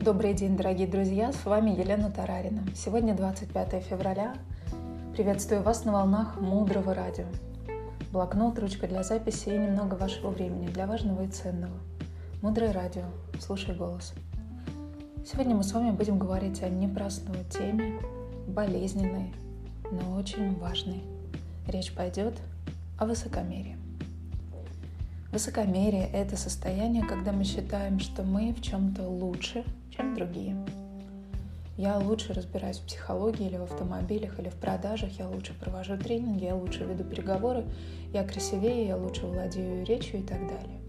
Добрый день, дорогие друзья! С вами Елена Тарарина. Сегодня 25 февраля. Приветствую вас на волнах Мудрого Радио. Блокнот, ручка для записи и немного вашего времени для важного и ценного. Мудрое Радио. Слушай голос. Сегодня мы с вами будем говорить о непростой теме, болезненной, но очень важной. Речь пойдет о высокомерии. Высокомерие – это состояние, когда мы считаем, что мы в чем-то лучше – другие. Я лучше разбираюсь в психологии или в автомобилях, или в продажах, я лучше провожу тренинги, я лучше веду переговоры, я красивее, я лучше владею речью и так далее.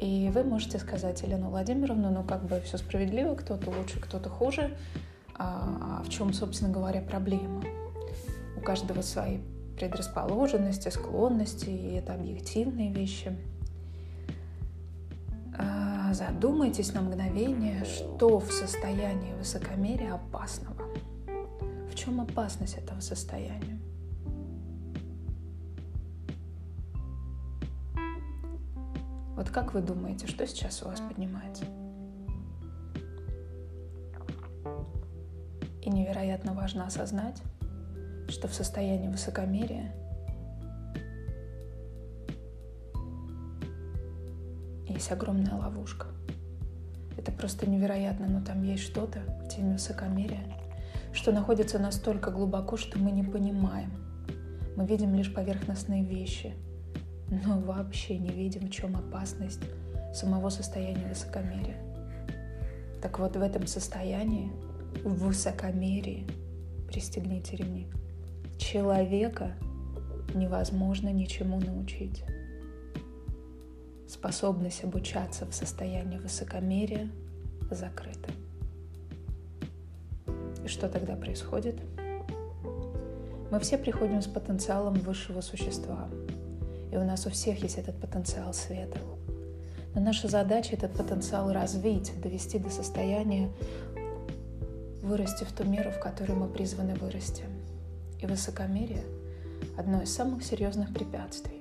И вы можете сказать, Елена Владимировна, ну как бы все справедливо, кто-то лучше, кто-то хуже, а, а в чем, собственно говоря, проблема? У каждого свои предрасположенности, склонности, и это объективные вещи – задумайтесь на мгновение, что в состоянии высокомерия опасного. В чем опасность этого состояния? Вот как вы думаете, что сейчас у вас поднимается? И невероятно важно осознать, что в состоянии высокомерия есть огромная ловушка. Это просто невероятно, но там есть что-то в теме высокомерия, что находится настолько глубоко, что мы не понимаем. Мы видим лишь поверхностные вещи, но вообще не видим, в чем опасность самого состояния высокомерия. Так вот, в этом состоянии, в высокомерии, пристегните ремни, человека невозможно ничему научить способность обучаться в состоянии высокомерия закрыта. И что тогда происходит? Мы все приходим с потенциалом высшего существа, и у нас у всех есть этот потенциал света. Но наша задача этот потенциал развить, довести до состояния вырасти в ту меру, в которой мы призваны вырасти. И высокомерие – одно из самых серьезных препятствий.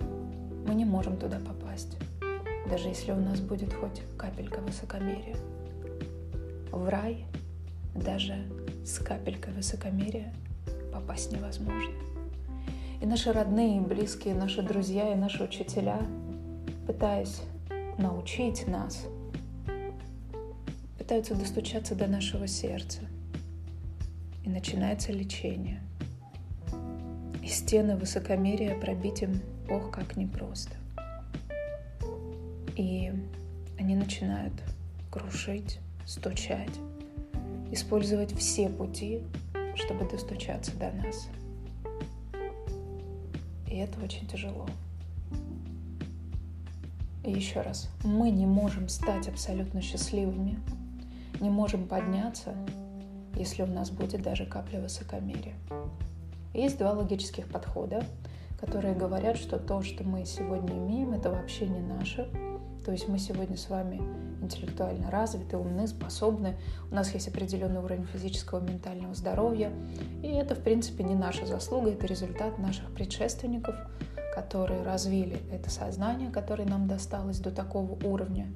Мы не можем туда попасть даже если у нас будет хоть капелька высокомерия. В рай даже с капелькой высокомерия попасть невозможно. И наши родные, близкие, наши друзья и наши учителя, пытаясь научить нас, пытаются достучаться до нашего сердца. И начинается лечение. И стены высокомерия пробить им, ох, как непросто. И они начинают крушить, стучать, использовать все пути, чтобы достучаться до нас. И это очень тяжело. И еще раз, мы не можем стать абсолютно счастливыми, не можем подняться, если у нас будет даже капля высокомерия. Есть два логических подхода, которые говорят, что то, что мы сегодня имеем, это вообще не наше, то есть мы сегодня с вами интеллектуально развиты, умны, способны. У нас есть определенный уровень физического, ментального здоровья. И это, в принципе, не наша заслуга, это результат наших предшественников, которые развили это сознание, которое нам досталось до такого уровня.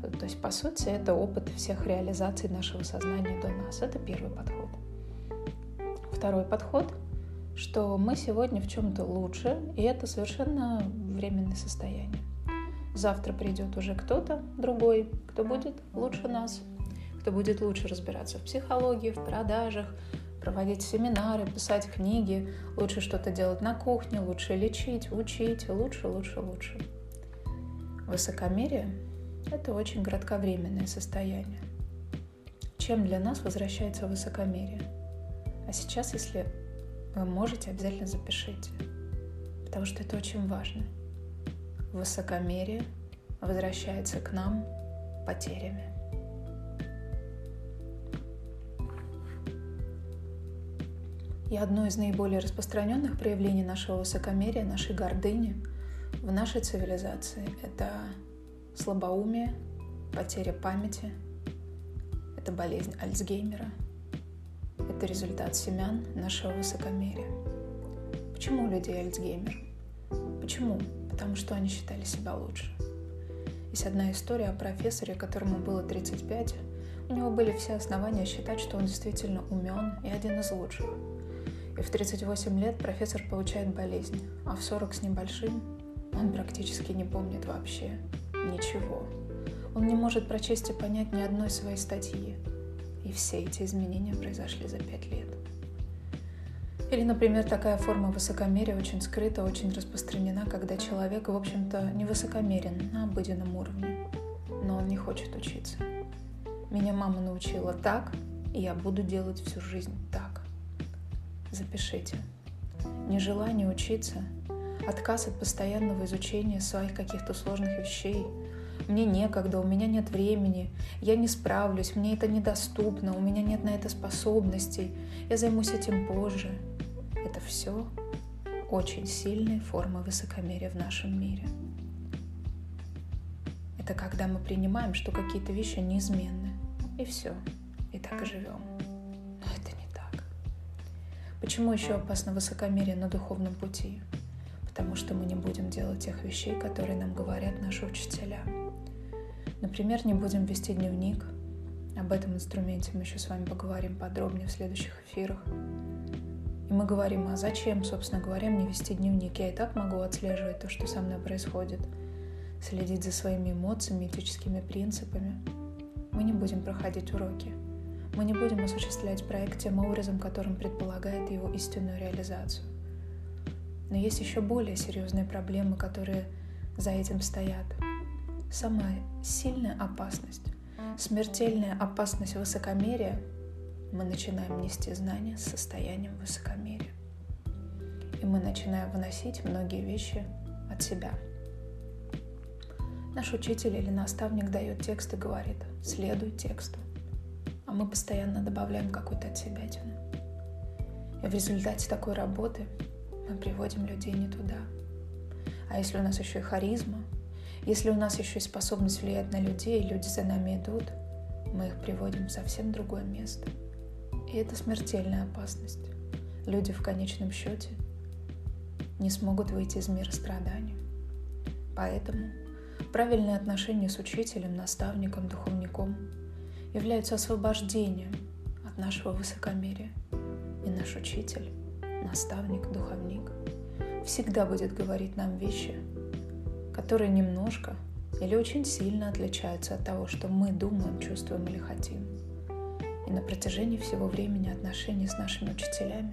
То есть, по сути, это опыт всех реализаций нашего сознания до нас. Это первый подход. Второй подход, что мы сегодня в чем-то лучше, и это совершенно временное состояние. Завтра придет уже кто-то другой, кто будет лучше нас, кто будет лучше разбираться в психологии, в продажах, проводить семинары, писать книги, лучше что-то делать на кухне, лучше лечить, учить, лучше, лучше, лучше. Высокомерие – это очень кратковременное состояние. Чем для нас возвращается высокомерие? А сейчас, если вы можете, обязательно запишите, потому что это очень важно – высокомерие возвращается к нам потерями. И одно из наиболее распространенных проявлений нашего высокомерия, нашей гордыни в нашей цивилизации – это слабоумие, потеря памяти, это болезнь Альцгеймера, это результат семян нашего высокомерия. Почему у людей Альцгеймер? Почему? Потому что они считали себя лучше. Есть одна история о профессоре, которому было 35. У него были все основания считать, что он действительно умен и один из лучших. И в 38 лет профессор получает болезнь, а в 40 с небольшим он практически не помнит вообще ничего. Он не может прочесть и понять ни одной своей статьи. И все эти изменения произошли за пять лет. Или, например, такая форма высокомерия очень скрыта, очень распространена, когда человек, в общем-то, не высокомерен на обыденном уровне, но он не хочет учиться. Меня мама научила так, и я буду делать всю жизнь так. Запишите. Нежелание учиться, отказ от постоянного изучения своих каких-то сложных вещей. Мне некогда, у меня нет времени, я не справлюсь, мне это недоступно, у меня нет на это способностей, я займусь этим позже. Это все очень сильные формы высокомерия в нашем мире. Это когда мы принимаем, что какие-то вещи неизменны. И все. И так и живем. Но это не так. Почему еще опасно высокомерие на духовном пути? Потому что мы не будем делать тех вещей, которые нам говорят наши учителя. Например, не будем вести дневник. Об этом инструменте мы еще с вами поговорим подробнее в следующих эфирах. И мы говорим, а зачем, собственно говоря, мне вести дневник? Я и так могу отслеживать то, что со мной происходит – следить за своими эмоциями, этическими принципами. Мы не будем проходить уроки. Мы не будем осуществлять проект тем образом, которым предполагает его истинную реализацию. Но есть еще более серьезные проблемы, которые за этим стоят. Самая сильная опасность, смертельная опасность высокомерия. Мы начинаем нести знания с состоянием высокомерия. И мы начинаем выносить многие вещи от себя – Наш учитель или наставник дает текст и говорит «следуй тексту», а мы постоянно добавляем какую-то от себя И в результате такой работы мы приводим людей не туда. А если у нас еще и харизма, если у нас еще и способность влиять на людей, и люди за нами идут, мы их приводим в совсем другое место. И это смертельная опасность. Люди в конечном счете не смогут выйти из мира страданий. Поэтому Правильные отношения с учителем, наставником, духовником являются освобождением от нашего высокомерия. И наш учитель, наставник, духовник всегда будет говорить нам вещи, которые немножко или очень сильно отличаются от того, что мы думаем, чувствуем или хотим. И на протяжении всего времени отношений с нашими учителями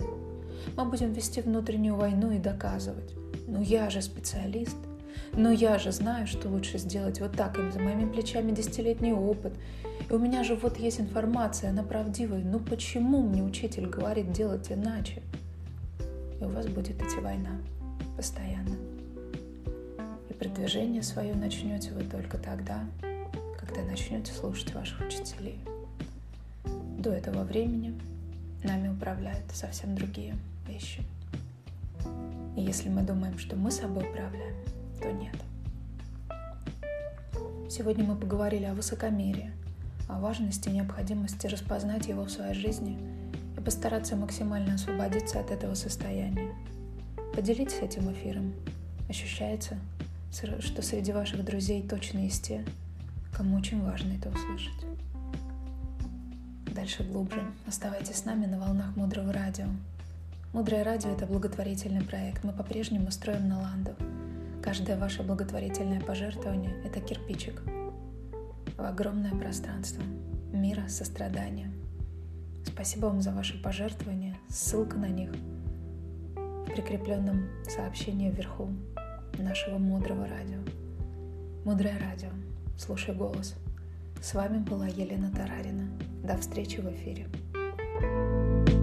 мы будем вести внутреннюю войну и доказывать, ну я же специалист – но я же знаю, что лучше сделать вот так, и за моими плечами десятилетний опыт. И у меня же вот есть информация, она правдивая. Ну почему мне учитель говорит делать иначе? И у вас будет идти война постоянно. И продвижение свое начнете вы только тогда, когда начнете слушать ваших учителей. До этого времени нами управляют совсем другие вещи. И если мы думаем, что мы собой управляем, то нет. Сегодня мы поговорили о высокомерии, о важности и необходимости распознать его в своей жизни и постараться максимально освободиться от этого состояния. Поделитесь этим эфиром. Ощущается, что среди ваших друзей точно есть те, кому очень важно это услышать. Дальше глубже. Оставайтесь с нами на волнах Мудрого Радио. Мудрое Радио — это благотворительный проект. Мы по-прежнему строим на ландов — Каждое ваше благотворительное пожертвование – это кирпичик в огромное пространство мира сострадания. Спасибо вам за ваши пожертвования. Ссылка на них в прикрепленном сообщении вверху нашего мудрого радио. Мудрое радио. Слушай голос. С вами была Елена Тарарина. До встречи в эфире. thank you